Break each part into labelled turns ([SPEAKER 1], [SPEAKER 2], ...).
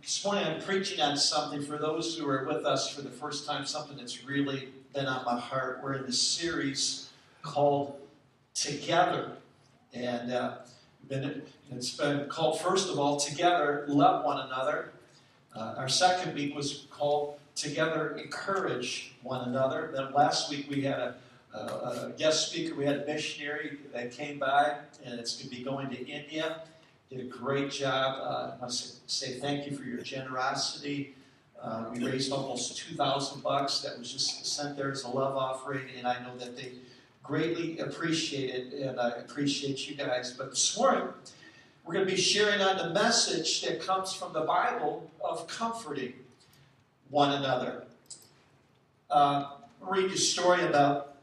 [SPEAKER 1] This morning I'm preaching on something for those who are with us for the first time, something that's really been on my heart. We're in this series called Together. And uh, been, it's been called, first of all, Together, Love One Another. Uh, our second week was called Together, Encourage One Another. Then last week we had a, a, a guest speaker, we had a missionary that came by, and it's going to be going to India did a great job. Uh, I must say thank you for your generosity. Uh, we raised almost 2000 bucks that was just sent there as a love offering, and I know that they greatly appreciate it, and I appreciate you guys. But this morning, we're going to be sharing on the message that comes from the Bible of comforting one another. Uh, read you a story about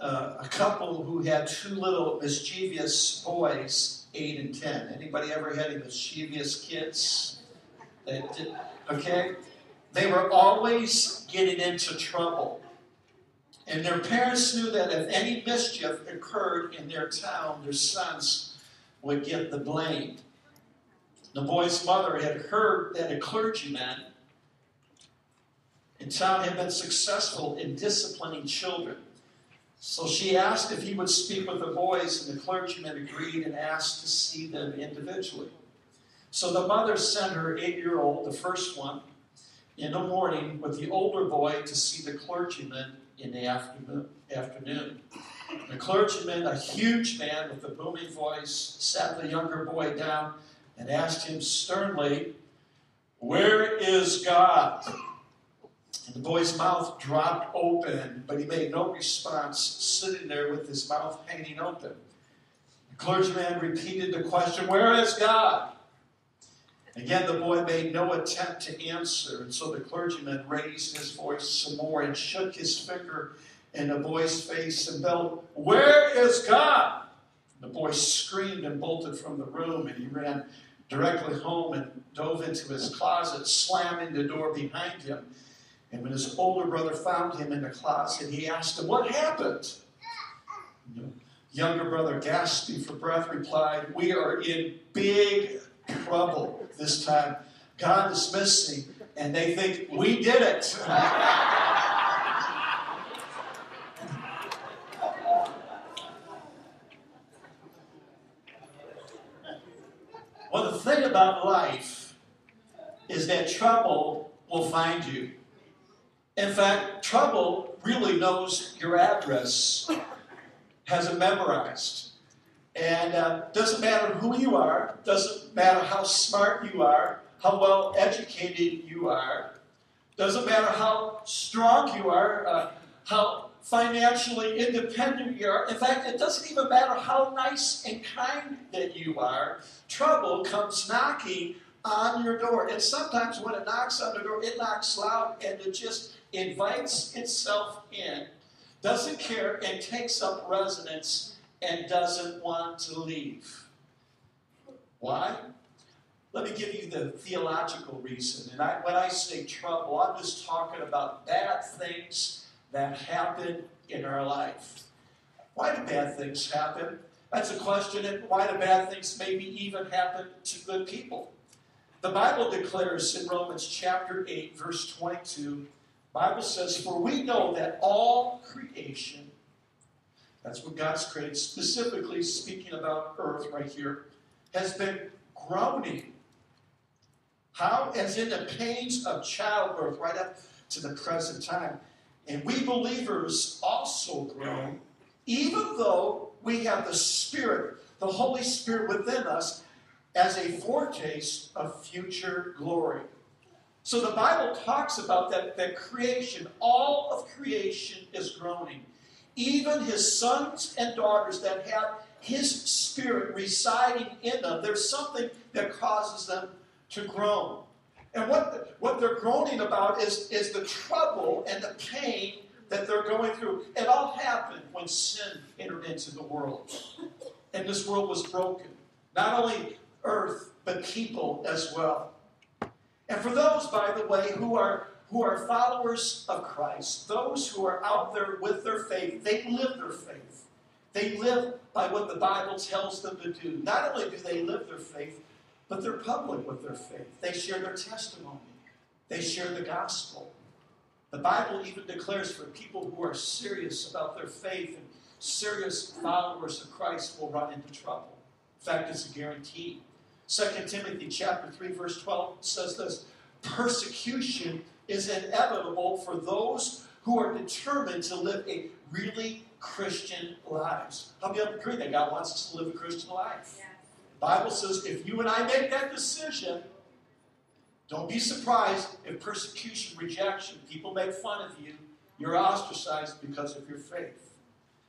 [SPEAKER 1] uh, a couple who had two little mischievous boys eight and ten. Anybody ever had any mischievous kids? That did, okay, they were always getting into trouble, and their parents knew that if any mischief occurred in their town, their sons would get the blame. The boy's mother had heard that a clergyman in town had been successful in disciplining children. So she asked if he would speak with the boys, and the clergyman agreed and asked to see them individually. So the mother sent her eight year old, the first one, in the morning with the older boy to see the clergyman in the afternoon. The clergyman, a huge man with a booming voice, sat the younger boy down and asked him sternly, Where is God? And the boy's mouth dropped open, but he made no response, sitting there with his mouth hanging open. The clergyman repeated the question, Where is God? Again, the boy made no attempt to answer, and so the clergyman raised his voice some more and shook his finger in the boy's face and bellowed, Where is God? The boy screamed and bolted from the room, and he ran directly home and dove into his closet, slamming the door behind him. And when his older brother found him in the closet, he asked him, What happened? The younger brother, gasping for breath, replied, We are in big trouble this time. God is missing, and they think we did it. well, the thing about life is that trouble will find you. In fact, trouble really knows your address, has it memorized. And uh, doesn't matter who you are, doesn't matter how smart you are, how well educated you are, doesn't matter how strong you are, uh, how financially independent you are. In fact, it doesn't even matter how nice and kind that you are. Trouble comes knocking on your door. And sometimes when it knocks on the door, it knocks loud and it just invites itself in, doesn't care, and takes up residence and doesn't want to leave. Why? Let me give you the theological reason. And I, when I say trouble, I'm just talking about bad things that happen in our life. Why do bad things happen? That's a question. And why do bad things maybe even happen to good people? The Bible declares in Romans chapter 8, verse 22 Bible says, For we know that all creation, that's what God's created, specifically speaking about earth right here, has been groaning. How? As in the pains of childbirth, right up to the present time. And we believers also groan, even though we have the Spirit, the Holy Spirit within us, as a foretaste of future glory. So the Bible talks about that, that creation, all of creation is groaning. Even his sons and daughters that have his spirit residing in them, there's something that causes them to groan. And what, what they're groaning about is, is the trouble and the pain that they're going through. It all happened when sin entered into the world. And this world was broken. Not only earth, but people as well. And for those, by the way, who are who are followers of Christ, those who are out there with their faith, they live their faith. They live by what the Bible tells them to do. Not only do they live their faith, but they're public with their faith. They share their testimony, they share the gospel. The Bible even declares for people who are serious about their faith and serious followers of Christ will run into trouble. In fact, it's a guarantee. 2 Timothy chapter 3, verse 12 says this persecution is inevitable for those who are determined to live a really Christian lives. How many of you agree that God wants us to live a Christian life? Yeah. The Bible says if you and I make that decision, don't be surprised if persecution, rejection, people make fun of you, you're ostracized because of your faith.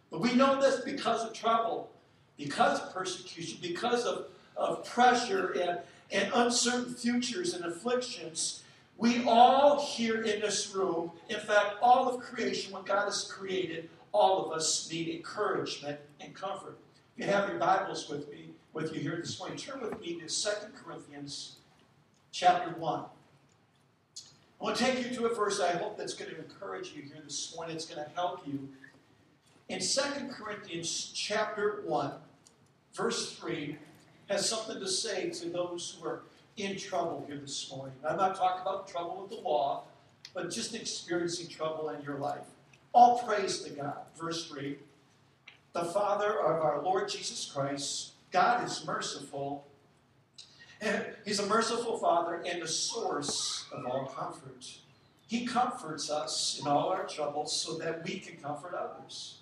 [SPEAKER 1] But we know this because of trouble, because of persecution, because of, of pressure and, and uncertain futures and afflictions. We all here in this room, in fact, all of creation, what God has created, all of us need encouragement and comfort. If you have your Bibles with me, with you here this morning, turn with me to 2 Corinthians chapter 1. I want to take you to a verse I hope that's going to encourage you here this morning. It's going to help you. In 2 Corinthians chapter 1, verse 3, has something to say to those who are in trouble here this morning. I'm not talking about trouble with the law, but just experiencing trouble in your life. All praise to God. Verse 3 The Father of our Lord Jesus Christ, God is merciful. And He's a merciful Father and the source of all comfort. He comforts us in all our troubles so that we can comfort others.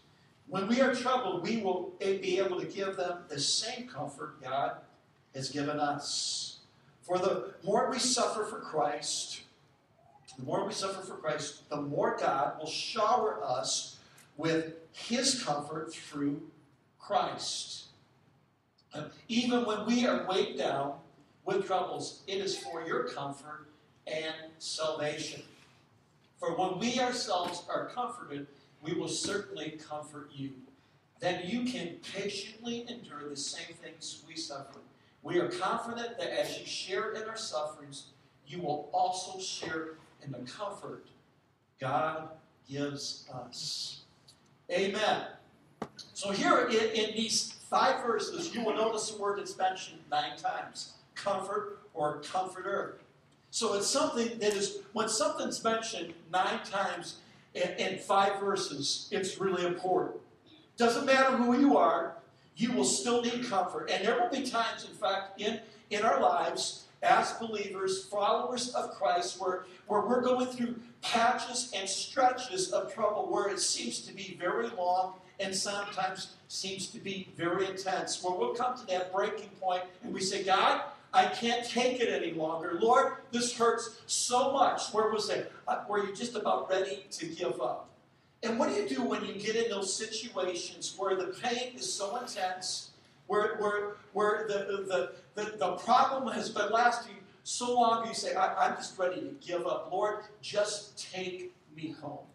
[SPEAKER 1] When we are troubled, we will be able to give them the same comfort God has given us. For the more we suffer for Christ, the more we suffer for Christ, the more God will shower us with His comfort through Christ. Even when we are weighed down with troubles, it is for your comfort and salvation. For when we ourselves are comforted, we will certainly comfort you. Then you can patiently endure the same things we suffer. We are confident that as you share in our sufferings, you will also share in the comfort God gives us. Amen. So, here in, in these five verses, you will notice the word that's mentioned nine times comfort or comforter. So, it's something that is, when something's mentioned nine times in five verses, it's really important. Doesn't matter who you are, you will still need comfort. And there will be times, in fact, in, in our lives as believers, followers of Christ, where, where we're going through patches and stretches of trouble where it seems to be very long and sometimes seems to be very intense. Where we'll come to that breaking point and we say, God, I can't take it any longer. Lord, this hurts so much. Where was it? Uh, where you're just about ready to give up. And what do you do when you get in those situations where the pain is so intense, where, where, where the, the, the, the problem has been lasting so long, you say, I, am just ready to give up. Lord, just take me home.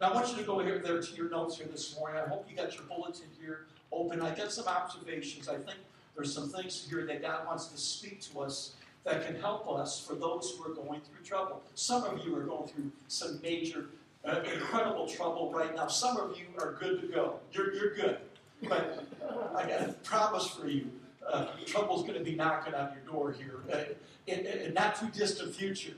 [SPEAKER 1] Now, I want you to go here there to your notes here this morning. I hope you got your bulletin here open. I got some observations. I think there's some things here that God wants to speak to us that can help us for those who are going through trouble. Some of you are going through some major, uh, incredible trouble right now. Some of you are good to go. You're, you're good. But I got a promise for you uh, trouble's going to be knocking on your door here uh, in, in not too distant future.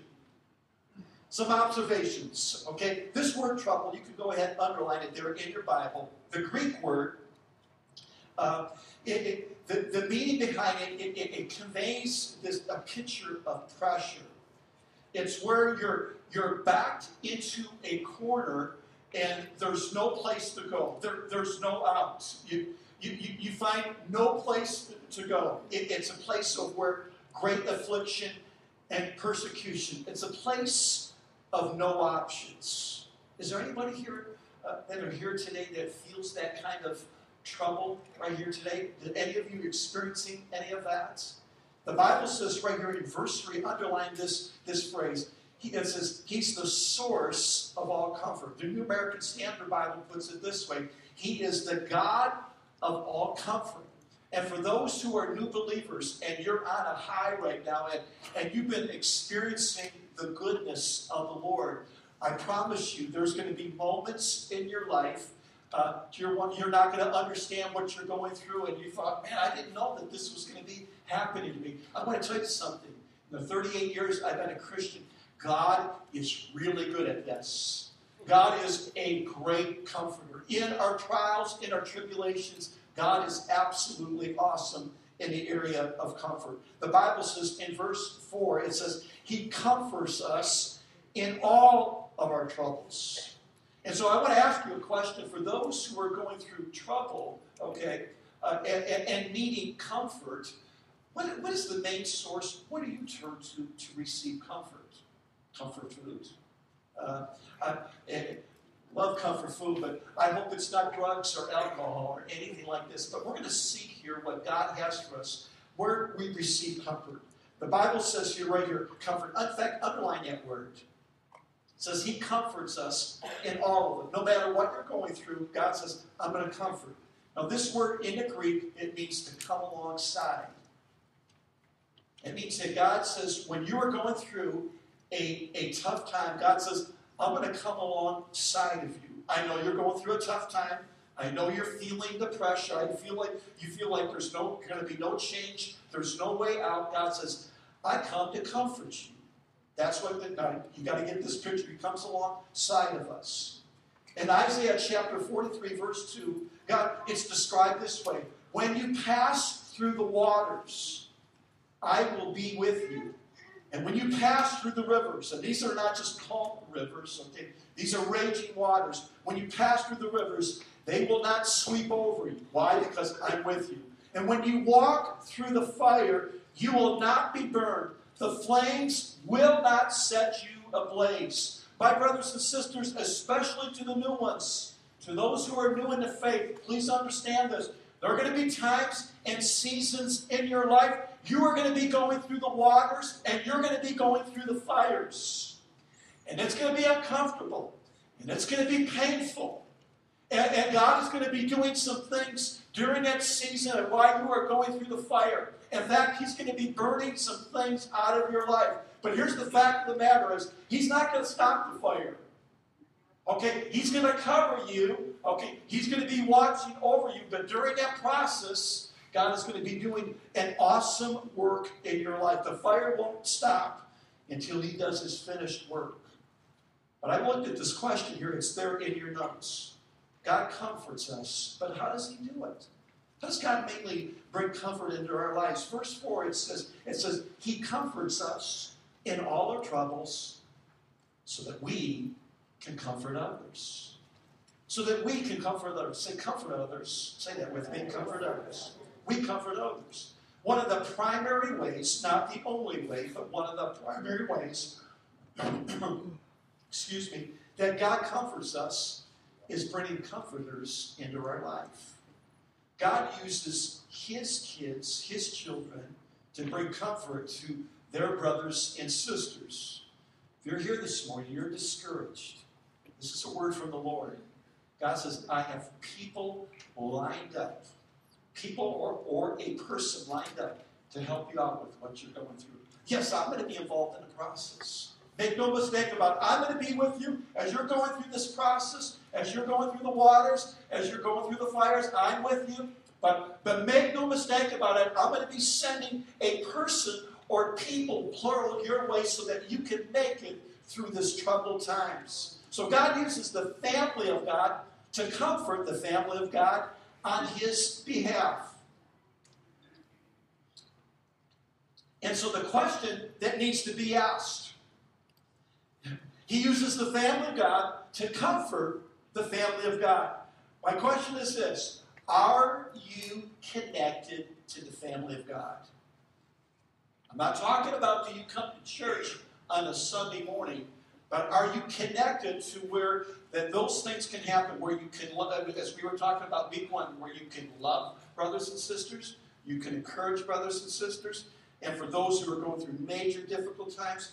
[SPEAKER 1] Some observations, okay? This word trouble, you can go ahead and underline it there in your Bible. The Greek word, uh, it, it, the, the meaning behind it, it, it, conveys this, a picture of pressure. It's where you're, you're backed into a corner and there's no place to go. There, there's no out. You, you, you, you find no place to go. It, it's a place of where great affliction and persecution. It's a place of no options. Is there anybody here uh, that are here today that feels that kind of trouble right here today? Did any of you experiencing any of that? The Bible says right here in verse 3, underline this, this phrase. He, it says, He's the source of all comfort. The New American Standard Bible puts it this way He is the God of all comfort. And for those who are new believers and you're on a high right now and, and you've been experiencing the goodness of the Lord, I promise you there's going to be moments in your life uh, you're, one, you're not going to understand what you're going through, and you thought, man, I didn't know that this was going to be happening to me. I want to tell you something. In the 38 years I've been a Christian, God is really good at this. God is a great comforter. In our trials, in our tribulations, God is absolutely awesome in the area of comfort. The Bible says in verse 4, it says, He comforts us in all of our troubles. And so I want to ask you a question for those who are going through trouble, okay, uh, and, and, needing comfort. What, what is the main source? What do you turn to to receive comfort? Comfort food. Uh, I, I love comfort food, but I hope it's not drugs or alcohol or anything like this. But we're going to see here what God has for us, where we receive comfort. The Bible says here, right here, comfort. In fact, underline that word says he comforts us in all of it. No matter what you're going through, God says, I'm going to comfort. Now, this word in the Greek, it means to come alongside. It means that God says, when you are going through a, a tough time, God says, I'm going to come alongside of you. I know you're going through a tough time. I know you're feeling the pressure. I feel like you feel like there's no going to be no change. There's no way out. God says, I come to comfort you. That's what the, now, you got to get this picture. He comes alongside of us. In Isaiah chapter 43, verse 2, God, it's described this way When you pass through the waters, I will be with you. And when you pass through the rivers, and these are not just calm rivers, okay, these are raging waters. When you pass through the rivers, they will not sweep over you. Why? Because I'm with you. And when you walk through the fire, you will not be burned, the flames will not set you ablaze. My brothers and sisters, especially to the new ones, to those who are new in the faith, please understand this. There are going to be times and seasons in your life you are going to be going through the waters and you're going to be going through the fires. And it's going to be uncomfortable and it's going to be painful. And, and God is going to be doing some things during that season and while you are going through the fire. In fact, he's going to be burning some things out of your life. But here's the fact of the matter is, he's not going to stop the fire. Okay, he's going to cover you. Okay, he's going to be watching over you. But during that process, God is going to be doing an awesome work in your life. The fire won't stop until he does his finished work. But I looked at this question here. It's there in your notes. God comforts us, but how does he do it? Does God mainly bring comfort into our lives? Verse 4, it says, it says, He comforts us in all our troubles so that we can comfort others. So that we can comfort others. Say, comfort others. Say that with me. Comfort others. We comfort others. One of the primary ways, not the only way, but one of the primary ways, excuse me, that God comforts us is bringing comforters into our life. God uses his kids, his children, to bring comfort to their brothers and sisters. If you're here this morning, you're discouraged. This is a word from the Lord. God says, I have people lined up, people or, or a person lined up to help you out with what you're going through. Yes, I'm going to be involved in the process. Make no mistake about it. I'm going to be with you as you're going through this process, as you're going through the waters, as you're going through the fires. I'm with you. But, but make no mistake about it. I'm going to be sending a person or people, plural, your way so that you can make it through this troubled times. So God uses the family of God to comfort the family of God on his behalf. And so the question that needs to be asked he uses the family of God to comfort the family of God. My question is this Are you connected to the family of God? I'm not talking about do you come to church on a Sunday morning, but are you connected to where that those things can happen, where you can love, as we were talking about week one, where you can love brothers and sisters, you can encourage brothers and sisters, and for those who are going through major difficult times,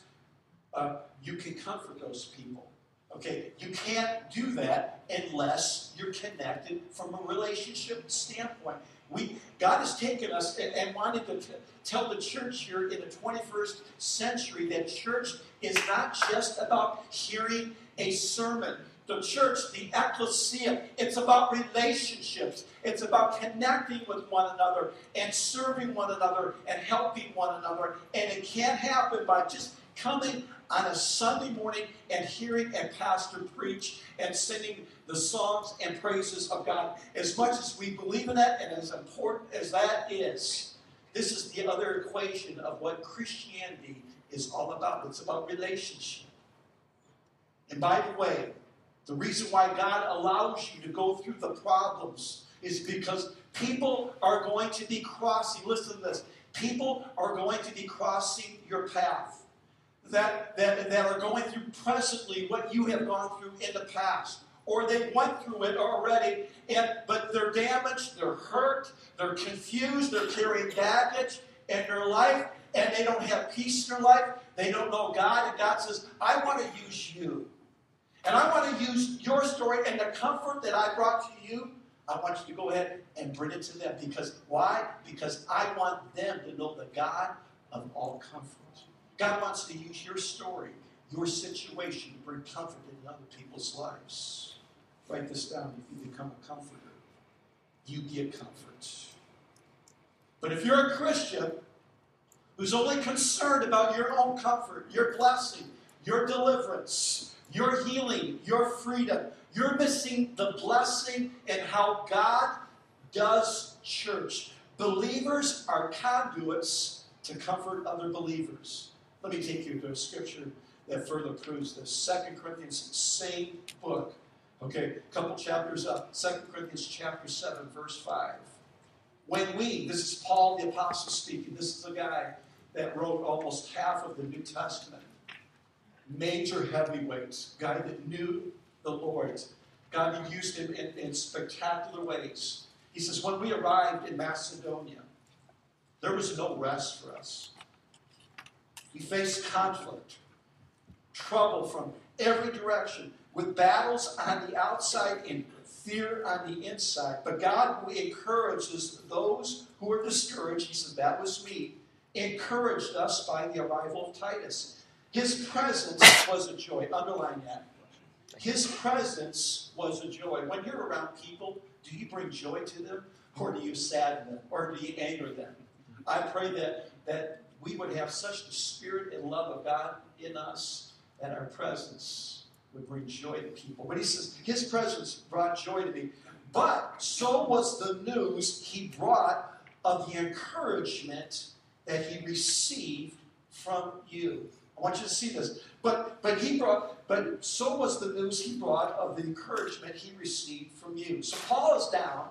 [SPEAKER 1] uh, you can comfort those people. Okay, you can't do that unless you're connected from a relationship standpoint. We God has taken us and, and wanted to t- tell the church here in the 21st century that church is not just about hearing a sermon. the church, the ecclesia. It's about relationships. It's about connecting with one another and serving one another and helping one another. And it can't happen by just coming on a Sunday morning and hearing a pastor preach and singing the songs and praises of God. As much as we believe in that and as important as that is, this is the other equation of what Christianity is all about. It's about relationship. And by the way, the reason why God allows you to go through the problems is because people are going to be crossing. Listen to this. People are going to be crossing your path that, that, that are going through presently what you have gone through in the past. Or they went through it already, and, but they're damaged, they're hurt, they're confused, they're carrying baggage in their life, and they don't have peace in their life. They don't know God, and God says, I want to use you. And I want to use your story and the comfort that I brought to you. I want you to go ahead and bring it to them. Because why? Because I want them to know the God of all comfort. God wants to use your story, your situation to bring comfort into other people's lives. Write this down. If you become a comforter, you get comfort. But if you're a Christian who's only concerned about your own comfort, your blessing, your deliverance, your healing, your freedom, you're missing the blessing and how God does church. Believers are conduits to comfort other believers. Let me take you to a scripture that further proves this. Second Corinthians, same book. Okay, a couple chapters up. Second Corinthians chapter 7, verse 5. When we, this is Paul the Apostle speaking, this is a guy that wrote almost half of the New Testament. Major heavyweights, guy that knew the Lord. God used him in, in spectacular ways. He says, When we arrived in Macedonia, there was no rest for us. We face conflict, trouble from every direction, with battles on the outside and fear on the inside. But God encourages those who are discouraged. He says, That was me. Encouraged us by the arrival of Titus. His presence was a joy. Underline that. His presence was a joy. When you're around people, do you bring joy to them? Or do you sadden them? Or do you anger them? I pray that, that we would have such the spirit and love of God in us that our presence would bring joy to people. But he says, His presence brought joy to me. But so was the news he brought of the encouragement that he received from you. I want you to see this. But but he brought, but so was the news he brought of the encouragement he received from you. So Paul is down.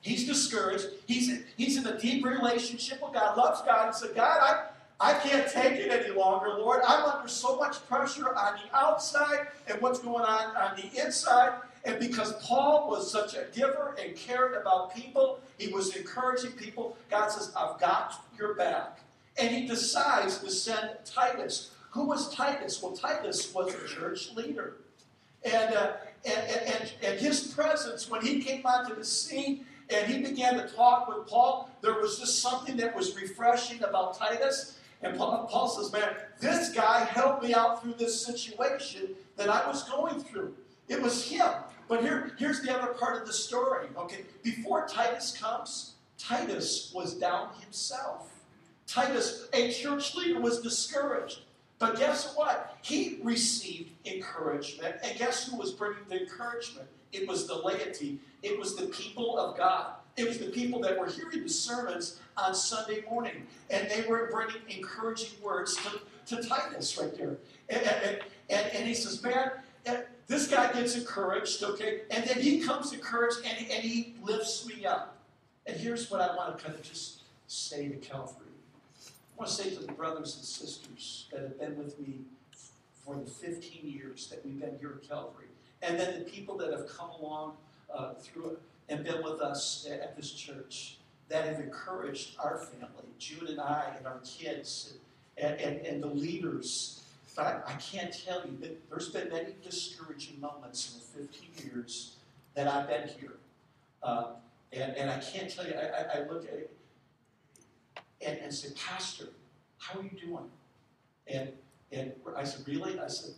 [SPEAKER 1] He's discouraged. He's, he's in a deep relationship with God, loves God. He said, God, I, I can't take it any longer, Lord. I'm under so much pressure on the outside and what's going on on the inside. And because Paul was such a giver and cared about people, he was encouraging people. God says, I've got your back. And he decides to send Titus. Who was Titus? Well, Titus was a church leader. And, uh, and, and, and his presence, when he came onto the scene, and he began to talk with Paul. There was just something that was refreshing about Titus. And Paul, Paul says, Man, this guy helped me out through this situation that I was going through. It was him. But here, here's the other part of the story. Okay, before Titus comes, Titus was down himself. Titus, a church leader, was discouraged. But guess what? He received encouragement. And guess who was bringing the encouragement? It was the laity. It was the people of God. It was the people that were hearing the sermons on Sunday morning. And they were bringing encouraging words to, to Titus right there. And, and, and, and he says, Man, eh, this guy gets encouraged, okay? And then he comes encouraged and, and he lifts me up. And here's what I want to kind of just say to Calvary. I want to say to the brothers and sisters that have been with me for the 15 years that we've been here at Calvary, and then the people that have come along uh, through and been with us at this church that have encouraged our family, June and I, and our kids, and, and, and the leaders. I, I can't tell you that there's been many discouraging moments in the 15 years that I've been here. Uh, and, and I can't tell you, I, I, look at it and, and say, Pastor, how are you doing? And, and I said, Really? I said,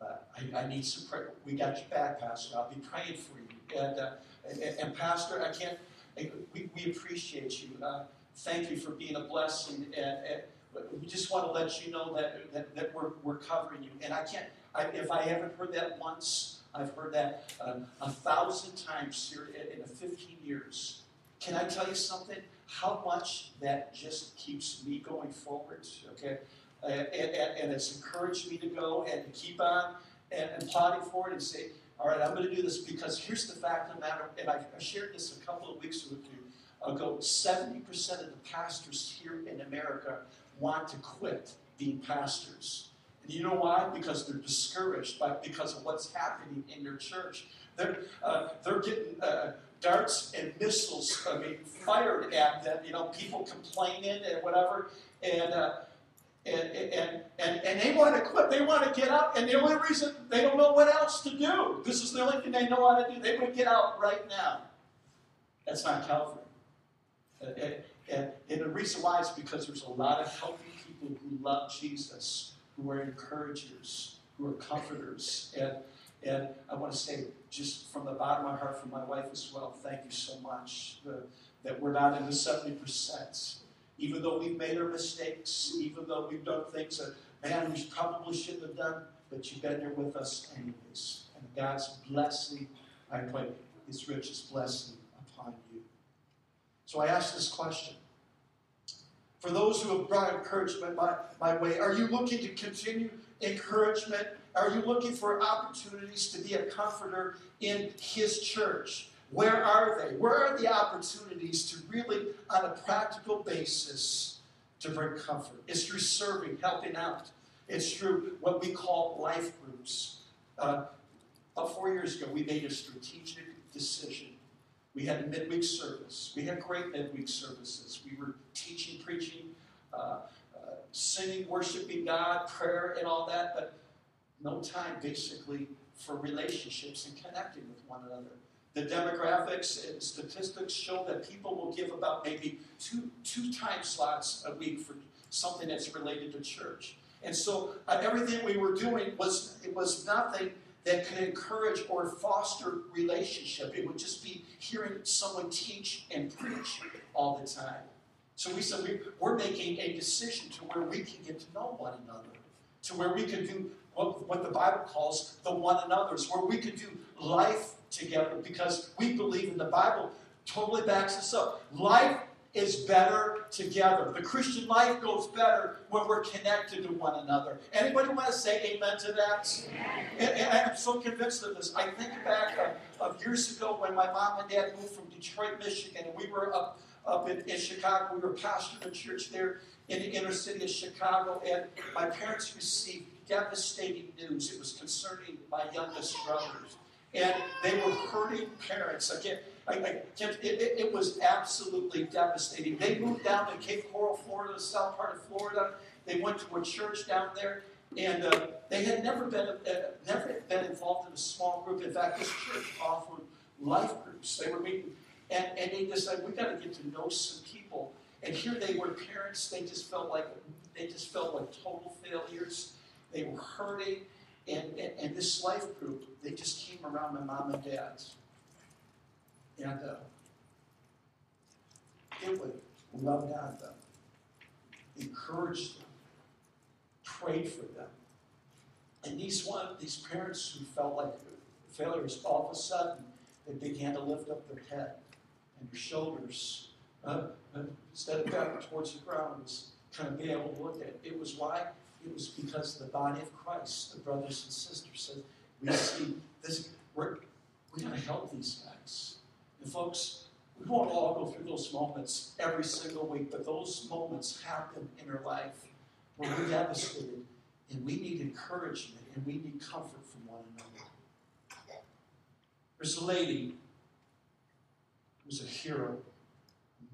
[SPEAKER 1] uh, I, I, need some prayer. We got your back, Pastor. I'll be praying for you. And, uh, and, and, Pastor, I can't, we, we appreciate you. Uh, thank you for being a blessing. And, and, we just want to let you know that, that, that we're, we're covering you. And I can't, I, if I haven't heard that once, I've heard that uh, a thousand times here in, in 15 years. Can I tell you something? How much that just keeps me going forward, okay? and, and, and, it's encouraged me to go and keep on and, and plotting forward and say, all right, I'm going to do this because here's the fact of the matter, and I, shared this a couple of weeks with you ago 70% of the pastors here in America want to quit being pastors. And you know why? Because they're discouraged by because of what's happening in their church. They're, uh, they're getting uh, darts and missiles I mean, fired at them, you know, people complaining and whatever. And, uh, and, and, and, and they want to quit. They want to get out. And the only reason they don't know what else to do. This is the only thing they know how to do. They want to get out right now. That's not Calvary. And, and, and the reason why is because there's a lot of healthy people who love Jesus, who are encouragers, who are comforters. And, and I want to say, just from the bottom of my heart, from my wife as well, thank you so much the, that we're not in the 70% even though we've made our mistakes, even though we've done things that, man, we probably shouldn't have done, but you've been there with us anyways. And God's blessing, I pray, His richest blessing upon you. So I ask this question. For those who have brought encouragement my, my way, are you looking to continue encouragement? Are you looking for opportunities to be a comforter in His church? Where are they? Where are the opportunities to really, on a practical basis, to bring comfort? It's through serving, helping out. It's through what we call life groups. Uh, about four years ago, we made a strategic decision. We had a midweek service. We had great midweek services. We were teaching, preaching, uh, uh, singing, worshiping God, prayer, and all that, but no time basically for relationships and connecting with one another. The demographics and statistics show that people will give about maybe two, two time slots a week for something that's related to church. And so uh, everything we were doing was it was nothing that could encourage or foster relationship. It would just be hearing someone teach and preach all the time. So we said we, we're making a decision to where we can get to know one another, to where we can do what, what the Bible calls the one another's, where we could do life together because we believe in the Bible totally backs us up. Life is better together. The Christian life goes better when we're connected to one another. Anybody want to say amen to that? And, and I'm so convinced of this. I think back of, of, years ago when my mom and dad moved from Detroit, Michigan, and we were up, up in, in Chicago. We were pastoring a church there in the inner city of Chicago, and my parents received devastating news. It was concerning my youngest brothers and they were hurting parents. I can't, I, I can't it, it, it, was absolutely devastating. They moved down to Cape Coral, Florida, the south part of Florida. They went to a church down there, and uh, they had never been uh, never been involved in a small group. In fact, this church offered life groups. They were meeting, and, and they decided we got to get to know some people. And here they were parents. They just felt like they just felt like total failures. They were hurting. And, and, and, this life group, they just came around my mom and dad's. And uh, it would love on them, encourage them, prayed for them. And these one, these parents who felt like failures, all of a sudden, they began to lift up their head and their shoulders. Uh, uh, instead of back towards the ground, kind of be able to look at it. It was why it was because the body of Christ, the brothers and sisters, said, we see this, we're, we're going to help these guys. And folks, we won't all go through those moments every single week, but those moments happen in our life where we're devastated and we need encouragement and we need comfort from one another. There's a lady who's a hero,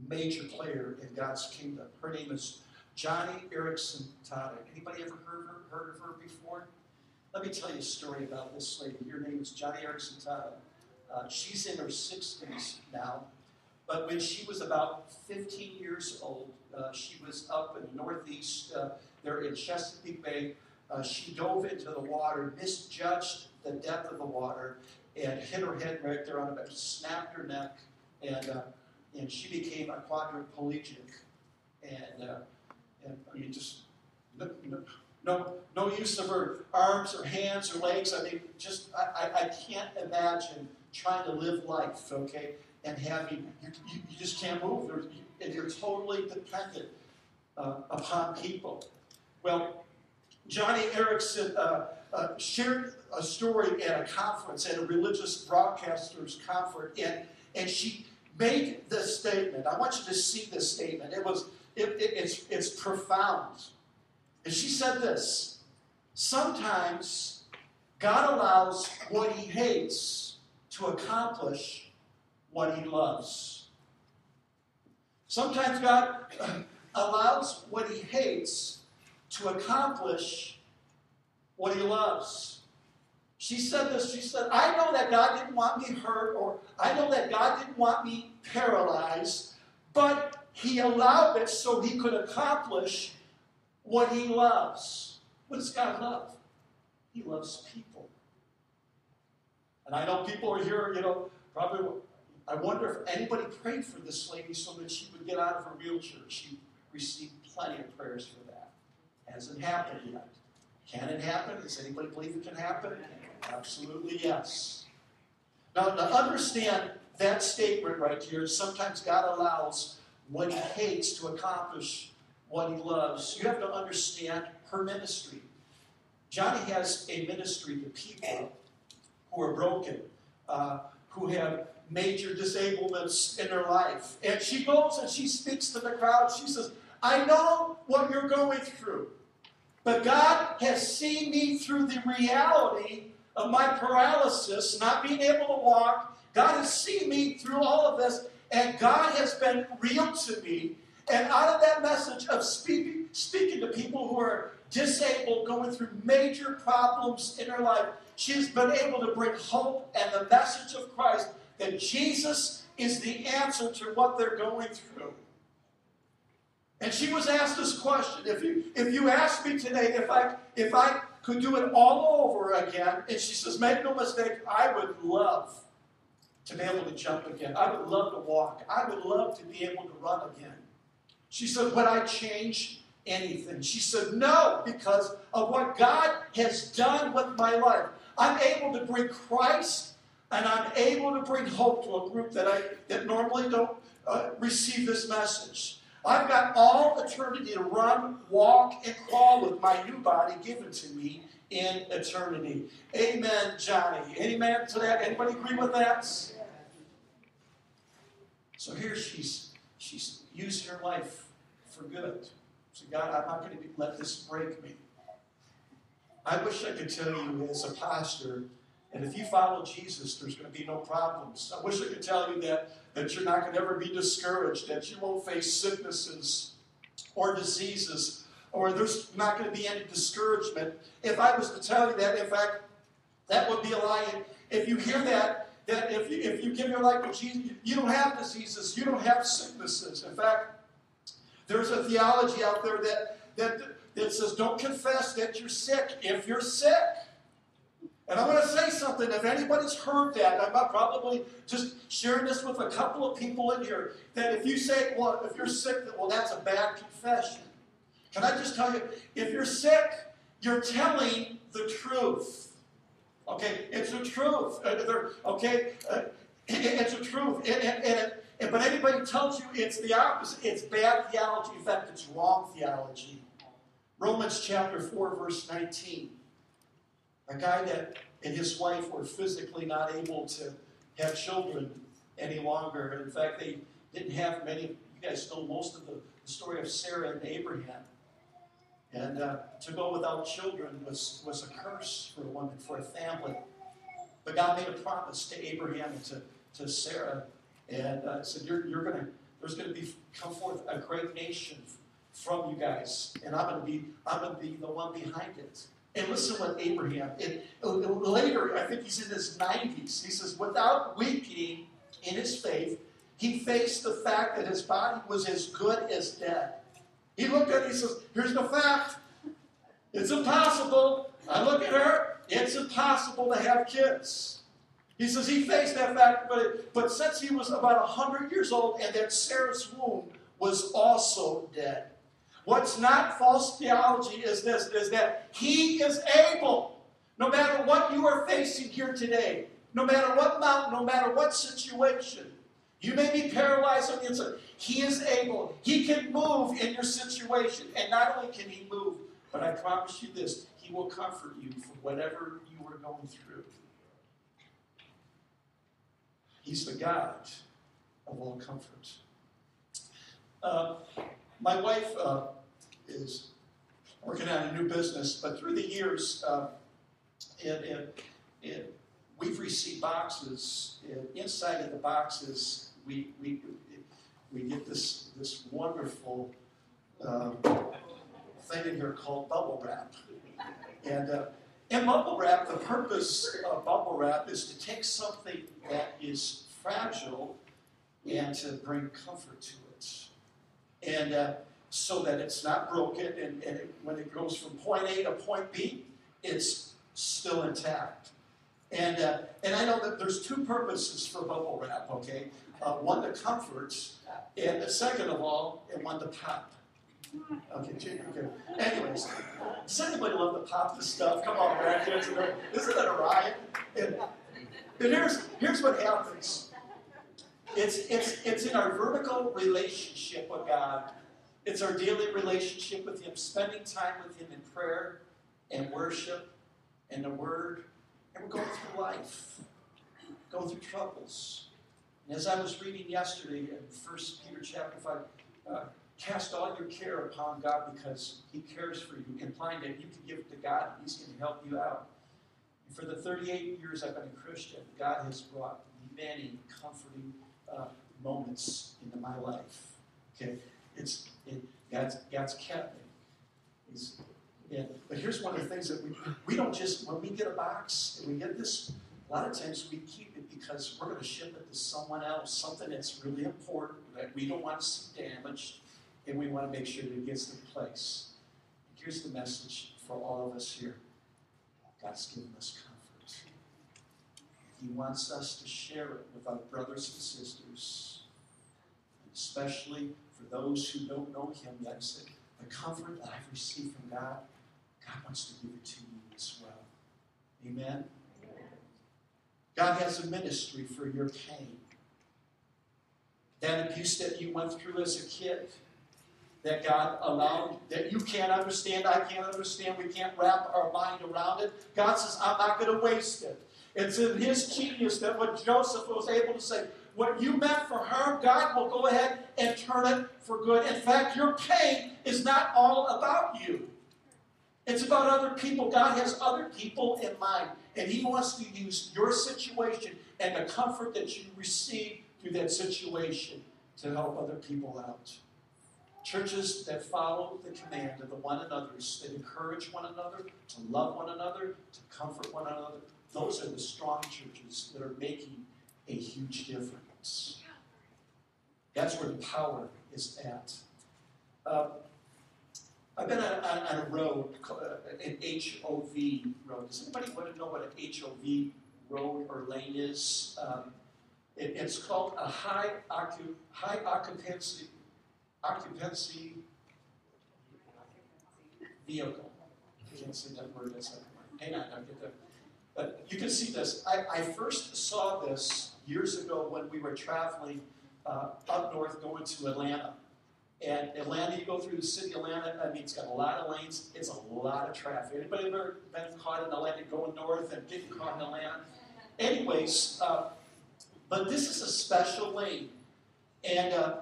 [SPEAKER 1] major player in God's kingdom. Her name is Joni Eareckson Tada. Anybody ever heard, heard of her before? Let me tell you a story about this lady. Her name is Joni Eareckson Tada. Uh, she's in her 60s now, but when she was about 15 years old, uh, she was up in the Northeast. Uh, they're in Chesapeake Bay. uh, she dove into the water, misjudged the depth of the water, and hit her head right there on it, snapped her neck, and uh, and she became a quadriplegic, and uh, and I mean just no, no no use of her arms or hands or legs. I mean, just I, I, I can't imagine trying to live life, okay, and having you, you, you just can't move, and you're totally dependent uh, upon people. Well, Joni Eareckson uh, uh, shared a story at a conference, at a religious broadcasters conference, and, and she made this statement. I want you to see this statement. It was it, it, it's, it's profound. And she said this Sometimes God allows what he hates to accomplish what he loves. Sometimes God allows what he hates to accomplish what he loves. She said this. She said, I know that God didn't want me hurt, or I know that God didn't want me paralyzed, but he allowed it so he could accomplish what he loves. What does God love? He loves people. And I know people are here, you know, probably, I wonder if anybody prayed for this lady so that she would get out of her wheelchair. She received plenty of prayers for that. Hasn't happened yet. Can it happen? Does anybody believe it can happen? Absolutely yes. Now, to understand that statement right here, sometimes God allows what he hates to accomplish what he loves. You have to understand her ministry. Joni has a ministry to people who are broken, uh, who have major disablements in their life. And she goes and she speaks to the crowd. She says, I know what you're going through, but God has seen me through the reality of my paralysis, not being able to walk. God has seen me through all of this, and God has been real to me. And out of that message of speaking, speaking to people who are disabled, going through major problems in their life, she's been able to bring hope and the message of Christ that Jesus is the answer to what they're going through. And she was asked this question: If you if you asked me today if I if I could do it all over again, and she says, make no mistake, I would love to be able to jump again. I would love to walk. I would love to be able to run again. She said, Would I change anything? She said, No, because of what God has done with my life. I'm able to bring Christ and I'm able to bring hope to a group that I that normally don't uh, receive this message. I've got all eternity to run, walk, and crawl with my new body given to me in eternity. Amen, Joni. Amen to that? Anybody agree with that? So here she's she's using her life for good. So God, I'm not going to let this break me. I wish I could tell you as a pastor, and if you follow Jesus, there's going to be no problems. I wish I could tell you that that you're not going to ever be discouraged, that you won't face sicknesses or diseases, or there's not going to be any discouragement. If I was to tell you that, in fact, that would be a lie. If you hear that, that if you, if you give your life to Jesus, you don't have diseases, you don't have sicknesses. In fact, there's a theology out there that, that, that says don't confess that you're sick if you're sick. And I'm going to say something. If anybody's heard that, I'm probably just sharing this with a couple of people in here. That if you say, well, if you're sick, well, that's a bad confession. Can I just tell you, if you're sick, you're telling the truth. Okay, it's the truth. Uh, okay, uh, it's the truth. And, and, and, but anybody tells you it's the opposite, it's bad theology. In fact, it's wrong theology. Romans chapter 4, verse 19. A guy that and his wife were physically not able to have children any longer. In fact, they didn't have many. You guys know most of the, the story of Sarah and Abraham. And uh, to go without children was, was a curse for a woman, for a family. But God made a promise to Abraham and to, to Sarah, and uh, said, "You're, you're gonna, there's going to be come forth a great nation from you guys, and I'm going to be, I'm going to be the one behind it." And listen what Abraham, and uh, later, I think he's in his 90s, he says, without weakening in his faith, he faced the fact that his body was as good as dead. He looked at it, he says, here's the fact. It's impossible. I look at her, it's impossible to have kids. He says he faced that fact, but, but since he was about 100 years old and that Sarah's womb was also dead. What's not false theology is this, is that he is able, no matter what you are facing here today, no matter what mountain, no matter what situation, you may be paralyzed on the inside. He is able. He can move in your situation. And not only can he move, but I promise you this, he will comfort you for whatever you are going through. He's the God of all comfort. Uh, my wife uh, is working on a new business, but through the years, uh, it, it, it, we've received boxes. inside of the boxes, we, we, we get this, this wonderful uh, thing in here called bubble wrap. And uh, in bubble wrap, the purpose of bubble wrap is to take something that is fragile and to bring comfort to it. And uh, so that it's not broken, and, and it, when it goes from point A to point B, it's still intact. And, uh, and I know that there's two purposes for bubble wrap, okay? Uh, one to comfort, and the second of all, and one to pop. Okay, okay. Anyways, does anybody love to pop this stuff? Come on, grandkids. Isn't that a riot? And, and here's, here's what happens. It's, it's, it's in our vertical relationship with God. It's our daily relationship with Him, spending time with Him in prayer and worship and the Word. And we're going through life, going through troubles. And as I was reading yesterday in 1 Peter chapter 5, uh, cast all your care upon God because He cares for you, implying that you can give it to God and He's going to help you out. And for the 38 years I've been a Christian, God has brought many comforting uh, moments into my life. Okay, it's it, God's God's kept me. He's, yeah, but here's one of the things that we we don't just when we get a box and we get this. A lot of times we keep it because we're going to ship it to someone else, something that's really important that we don't want to see damaged, and we want to make sure that it gets the place. Here's the message for all of us here God's given us. He wants us to share it with our brothers and sisters, and especially for those who don't know Him yet. Say, the comfort that I've received from God, God wants to give it to you as well. Amen? God has a ministry for your pain. That abuse that you went through as a kid, that God allowed, that you can't understand, I can't understand, we can't wrap our mind around it. God says, I'm not going to waste it. It's in His genius that what Joseph was able to say, what you meant for harm, God will go ahead and turn it for good. In fact, your pain is not all about you. It's about other people. God has other people in mind, and He wants to use your situation and the comfort that you receive through that situation to help other people out. Churches that follow the command of the one another, that encourage one another, to love one another, to comfort one another, those are the strong churches that are making a huge difference. That's where the power is at. Uh, I've been on, on, on a road, an HOV road. Does anybody want to know what an HOV road or lane is? Um, it, it's called a high, high occupancy occupancy vehicle. I can't say that word. Hang on, I'll get that. But you can see this. I, I first saw this years ago when we were traveling uh, up north going to Atlanta. And Atlanta, you go through the city of Atlanta, I mean, it's got a lot of lanes, it's a lot of traffic. Anybody ever been caught in Atlanta going north and getting caught in Atlanta? Anyways, uh, but this is a special lane. And uh,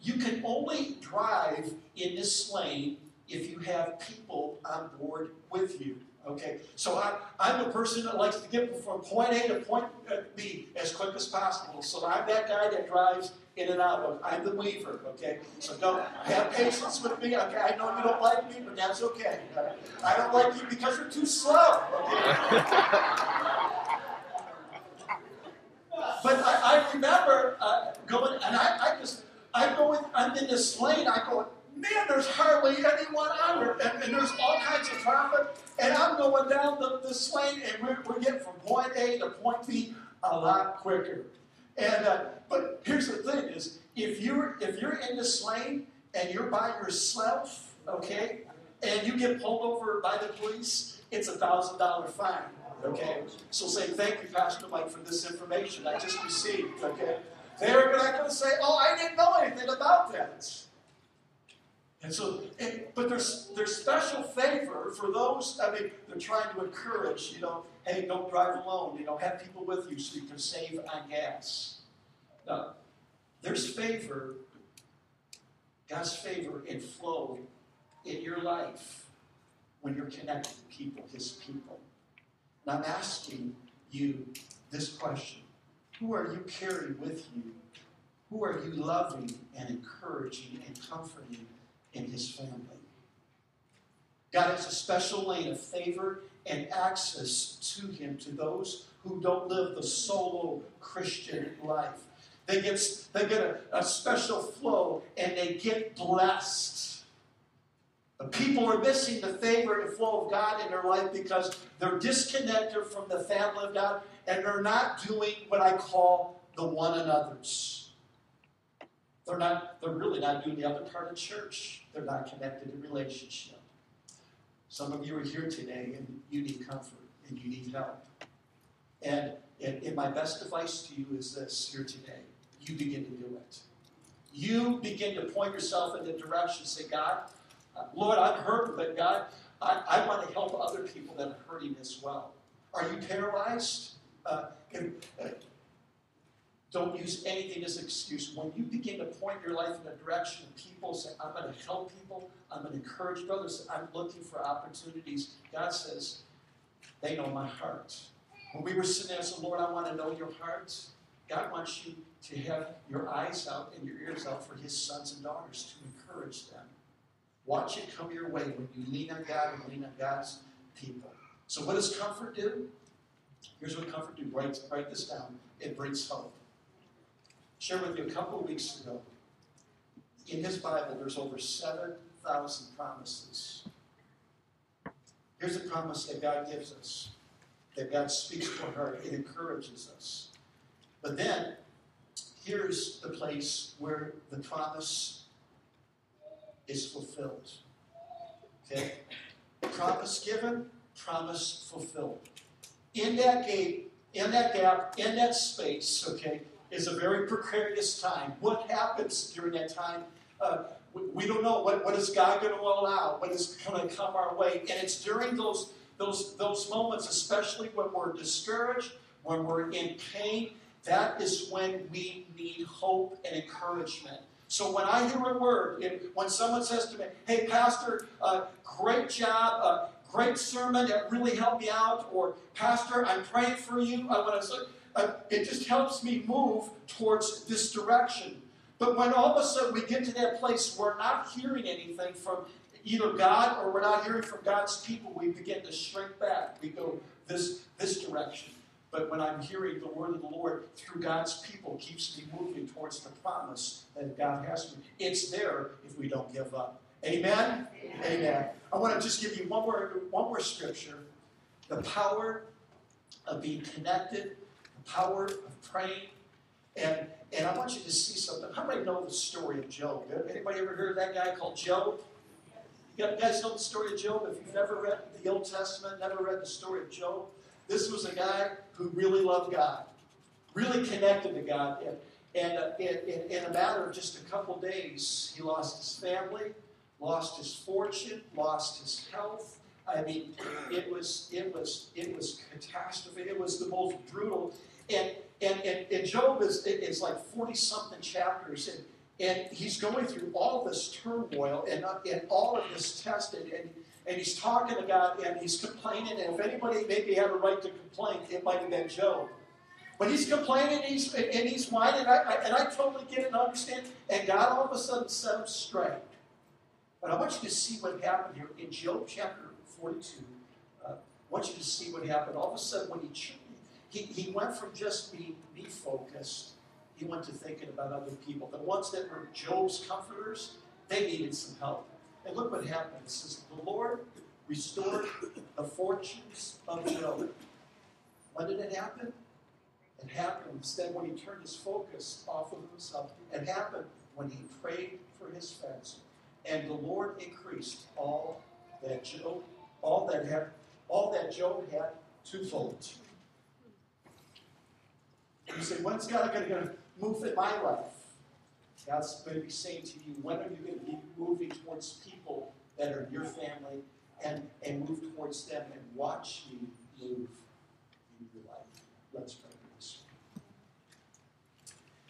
[SPEAKER 1] you can only drive in this lane if you have people on board with you. Okay, so I, I'm the person that likes to get from point A to point uh, B as quick as possible. So I'm that guy that drives in and out. Of. I'm the weaver. Okay, so don't have patience with me. Okay, I know you don't like me, but that's okay. I don't like you because you're too slow. Okay. but I, I remember uh, going, and I, I just I go in, I'm in this lane, I go, man, there's hardly anyone on there. And, and there's all kinds of traffic. And I'm going down the, this lane, and we're, we're getting from point A to point B a lot quicker. And uh, but here's the thing: is if you're if you're in the lane and you're by yourself, okay, and you get pulled over by the police, it's a thousand dollar fine. Okay, so say thank you, Pastor Mike, for this information I just received. Okay, they're not going to say, "Oh, I didn't know anything about that." And so, and, but there's there's special favor for those. I mean, they're trying to encourage. You know, hey, don't drive alone. You know, have people with you so you can save on gas. Now, there's favor, God's favor in flow in your life when you're connected to people, His people. And I'm asking you this question Who are you carrying with you? Who are you loving and encouraging and comforting in His family? God has a special lane of favor and access to Him to those who don't live the solo Christian life. They get, they get a, a special flow and they get blessed. The people are missing the favor and flow of God in their life because they're disconnected from the family of God and they're not doing what I call the one another's. They're not, they're really not doing the other part of church. They're not connected in relationship. Some of you are here today and you need comfort and you need help. And, and, and my best advice to you is this here today you begin to do it. You begin to point yourself in the direction, say, God, Lord, I'm hurt, but God, I, I, want to help other people that are hurting as well. Are you paralyzed? Uh, and, uh, don't use anything as an excuse. When you begin to point your life in a direction people say, I'm going to help people, I'm going to encourage brothers, I'm looking for opportunities, God says, they know my heart. When we were sitting there and said, Lord, I want to know your heart, God wants you to have your eyes out and your ears out for his sons and daughters to encourage them. Watch it come your way when you lean on God and lean on God's people. So, what does comfort do? Here's what comfort do. Write, write this down. It brings hope. Share with you a couple of weeks ago. In his Bible, there's over 7,000 promises. Here's a promise that God gives us, that God speaks to heart. It encourages us. But then here's the place where the promise is fulfilled. Okay? Promise given, promise fulfilled. In that gate, in that gap, in that space, okay, is a very precarious time. What happens during that time? Uh, we, don't know. What, what is God going to allow? What is going to come our way? And it's during those, those, those moments, especially when we're discouraged, when we're in pain, that is when we need hope and encouragement. So when I hear a word, when someone says to me, "Hey, Pastor, uh, great job, uh, great sermon that really helped me out," or "Pastor, I'm praying for you," I want to say, uh, it just helps me move towards this direction. But when all of a sudden we get to that place, we're not hearing anything from either God or we're not hearing from God's people. We begin to shrink back. We go this this direction. But when I'm hearing the word of the Lord through God's people, keeps me moving towards the promise that God has for me. It's there if we don't give up. Amen? Amen. Amen. I want to just give you one more, one more scripture. The power of being connected, power of praying. And, and I want you to see something. How many know the story of Job? Anybody ever heard of that guy called Job? You guys know the story of Job? If you've never read the Old Testament, never read the story of Job, this was a guy who really loved God, really connected to God. And, and uh, in, in, in, a matter of just a couple days, he lost his family, lost his fortune, lost his health. I mean, it was it was it was catastrophe. It was the most brutal. And and and, and Job is it's like forty something chapters, and and he's going through all this turmoil and and all of this test, and, and he's talking to God and he's complaining. And if anybody maybe had a right to complain, it might have been Job. But he's complaining and he's, and he's whining, and I, I, and I totally get it and understand. And God all of a sudden set him straight. But I want you to see what happened here in Job chapter 42. Uh, I want you to see what happened. All of a sudden, when he, he, he went from just being me focused, he went to thinking about other people. The ones that were Job's comforters, they needed some help. And look what happened. It says, The Lord restored the fortunes of Job. When did it happen? It happened instead when he turned his focus off of himself. It happened when he prayed for his friends. And the Lord increased all that Job, all that had, all that Job had twofold. You say, when's God going to move in my life? God's going to be saying to you, when are you going to be moving towards people that are your family and, and move towards them and watch me move in your life? Let's pray.